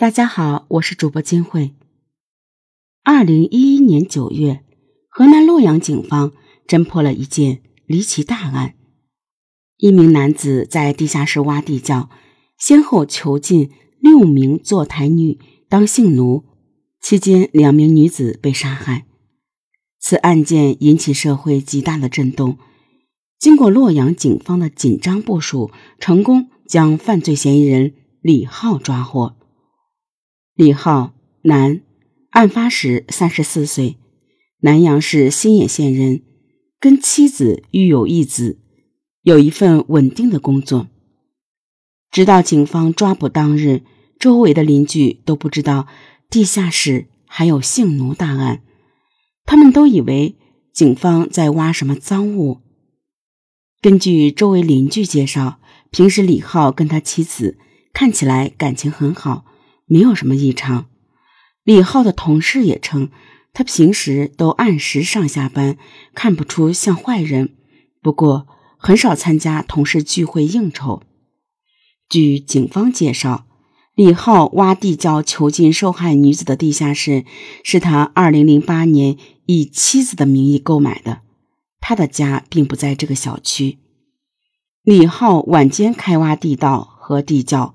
大家好，我是主播金慧。二零一一年九月，河南洛阳警方侦破了一件离奇大案：一名男子在地下室挖地窖，先后囚禁六名坐台女当性奴，期间两名女子被杀害。此案件引起社会极大的震动。经过洛阳警方的紧张部署，成功将犯罪嫌疑人李浩抓获。李浩，男，案发时三十四岁，南阳市新野县人，跟妻子育有一子，有一份稳定的工作。直到警方抓捕当日，周围的邻居都不知道地下室还有性奴大案，他们都以为警方在挖什么赃物。根据周围邻居介绍，平时李浩跟他妻子看起来感情很好。没有什么异常。李浩的同事也称，他平时都按时上下班，看不出像坏人。不过，很少参加同事聚会应酬。据警方介绍，李浩挖地窖囚禁受害女子的地下室，是他2008年以妻子的名义购买的。他的家并不在这个小区。李浩晚间开挖地道和地窖。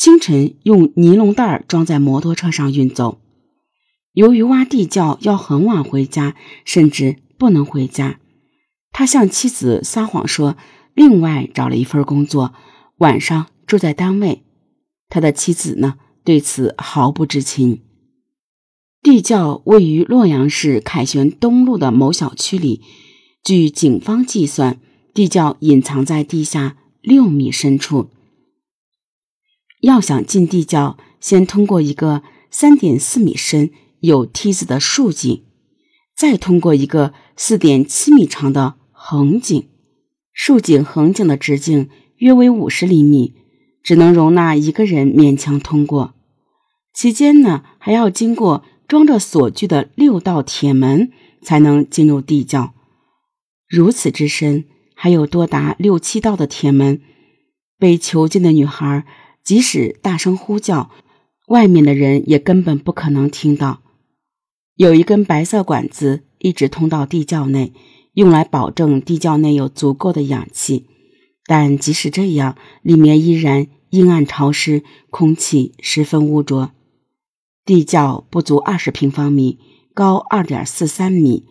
清晨用尼龙袋装在摩托车上运走。由于挖地窖要很晚回家，甚至不能回家，他向妻子撒谎说另外找了一份工作，晚上住在单位。他的妻子呢，对此毫不知情。地窖位于洛阳市凯旋东路的某小区里，据警方计算，地窖隐藏在地下六米深处。要想进地窖，先通过一个三点四米深、有梯子的竖井，再通过一个四点七米长的横井。竖井、横井的直径约为五十厘米，只能容纳一个人勉强通过。期间呢，还要经过装着锁具的六道铁门，才能进入地窖。如此之深，还有多达六七道的铁门，被囚禁的女孩。即使大声呼叫，外面的人也根本不可能听到。有一根白色管子一直通到地窖内，用来保证地窖内有足够的氧气。但即使这样，里面依然阴暗潮湿，空气十分污浊。地窖不足二十平方米，高二点四三米，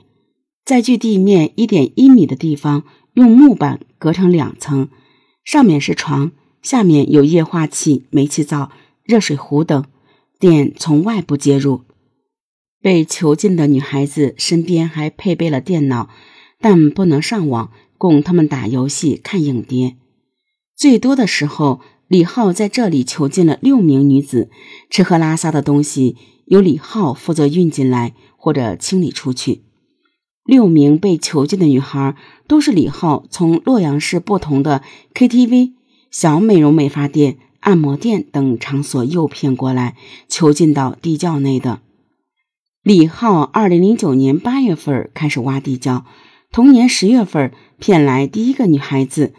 在距地面一点一米的地方，用木板隔成两层，上面是床。下面有液化气、煤气灶、热水壶等，电从外部接入。被囚禁的女孩子身边还配备了电脑，但不能上网，供他们打游戏、看影碟。最多的时候，李浩在这里囚禁了六名女子，吃喝拉撒的东西由李浩负责运进来或者清理出去。六名被囚禁的女孩都是李浩从洛阳市不同的 KTV。小美容美发店、按摩店等场所诱骗过来，囚禁到地窖内的。李浩二零零九年八月份开始挖地窖，同年十月份骗来第一个女孩子，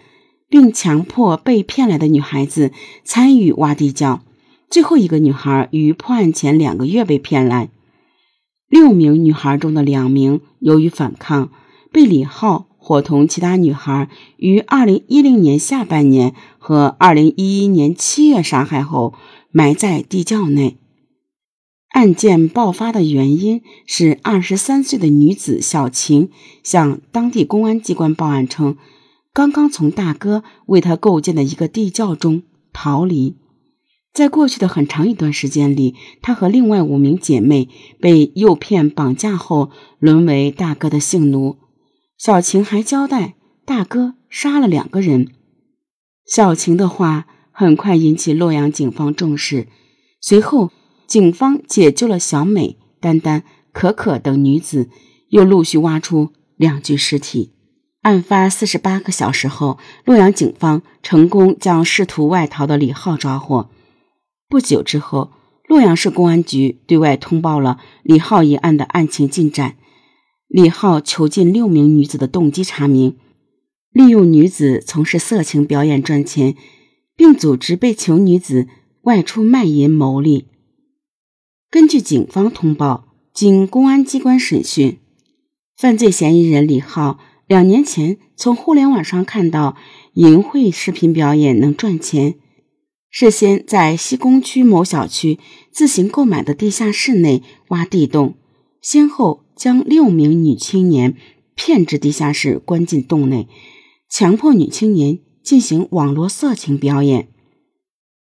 并强迫被骗来的女孩子参与挖地窖。最后一个女孩于破案前两个月被骗来。六名女孩中的两名由于反抗，被李浩。伙同其他女孩于二零一零年下半年和二零一一年七月杀害后，埋在地窖内。案件爆发的原因是二十三岁的女子小晴向当地公安机关报案称，刚刚从大哥为她构建的一个地窖中逃离。在过去的很长一段时间里，她和另外五名姐妹被诱骗绑架后，沦为大哥的性奴。小晴还交代，大哥杀了两个人。小晴的话很快引起洛阳警方重视。随后，警方解救了小美、丹丹、可可等女子，又陆续挖出两具尸体。案发四十八个小时后，洛阳警方成功将试图外逃的李浩抓获。不久之后，洛阳市公安局对外通报了李浩一案的案情进展。李浩囚禁六名女子的动机查明：利用女子从事色情表演赚钱，并组织被囚女子外出卖淫牟利。根据警方通报，经公安机关审讯，犯罪嫌疑人李浩两年前从互联网上看到淫秽视频表演能赚钱，事先在西工区某小区自行购买的地下室内挖地洞，先后将六名女青年骗至地下室，关进洞内，强迫女青年进行网络色情表演。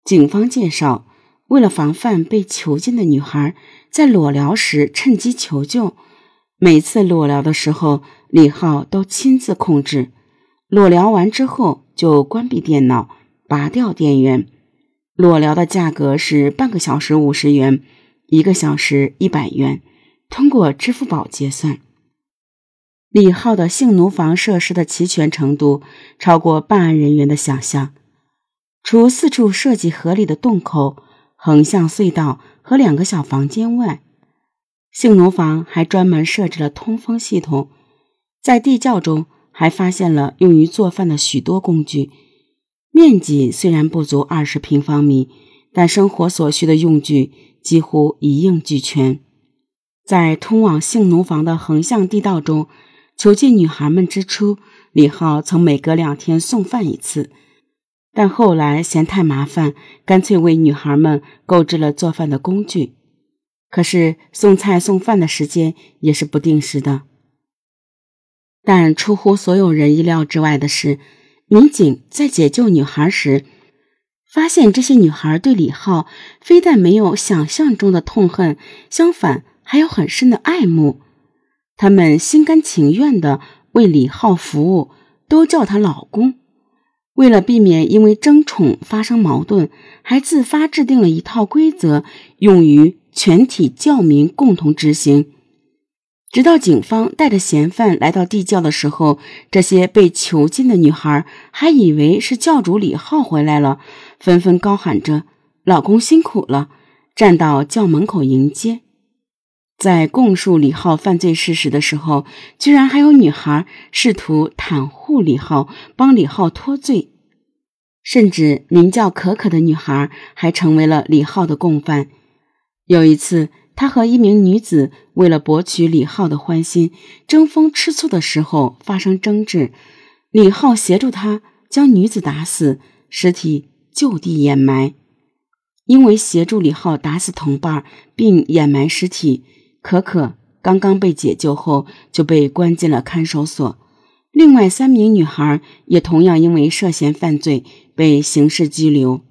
警方介绍，为了防范被囚禁的女孩在裸聊时趁机求救，每次裸聊的时候，李浩都亲自控制。裸聊完之后就关闭电脑，拔掉电源。裸聊的价格是半个小时五十元，一个小时一百元，通过支付宝结算。李浩的性奴房设施的齐全程度超过办案人员的想象。除四处设计合理的洞口、横向隧道和两个小房间外，性奴房还专门设置了通风系统。在地窖中还发现了用于做饭的许多工具。面积虽然不足二十平方米，但生活所需的用具几乎一应俱全。在通往性奴房的横向地道中囚禁女孩们之初，李浩曾每隔两天送饭一次。但后来嫌太麻烦，干脆为女孩们购置了做饭的工具。可是送菜送饭的时间也是不定时的。但出乎所有人意料之外的是，民警在解救女孩时，发现这些女孩对李浩非但没有想象中的痛恨，相反还有很深的爱慕。他们心甘情愿地为李浩服务，都叫他老公。为了避免因为争宠发生矛盾，还自发制定了一套规则，用于全体教民共同执行。直到警方带着嫌犯来到地窖的时候，这些被囚禁的女孩还以为是教主李浩回来了，纷纷高喊着“老公辛苦了”，站到窖门口迎接。在供述李浩犯罪事实的时候，居然还有女孩试图袒护李浩，帮李浩脱罪，甚至名叫可可的女孩还成为了李浩的共犯。有一次，他和一名女子为了博取李浩的欢心，争风吃醋的时候发生争执，李浩协助他将女子打死，尸体就地掩埋。因为协助李浩打死同伴并掩埋尸体。可可刚刚被解救后就被关进了看守所，另外三名女孩也同样因为涉嫌犯罪被刑事拘留。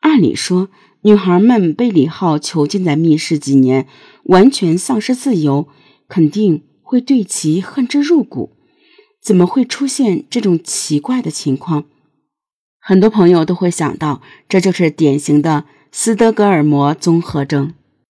按理说，女孩们被李浩囚禁在密室几年，完全丧失自由，肯定会对其恨之入骨。怎么会出现这种奇怪的情况？很多朋友都会想到，这就是典型的斯德哥尔摩综合征。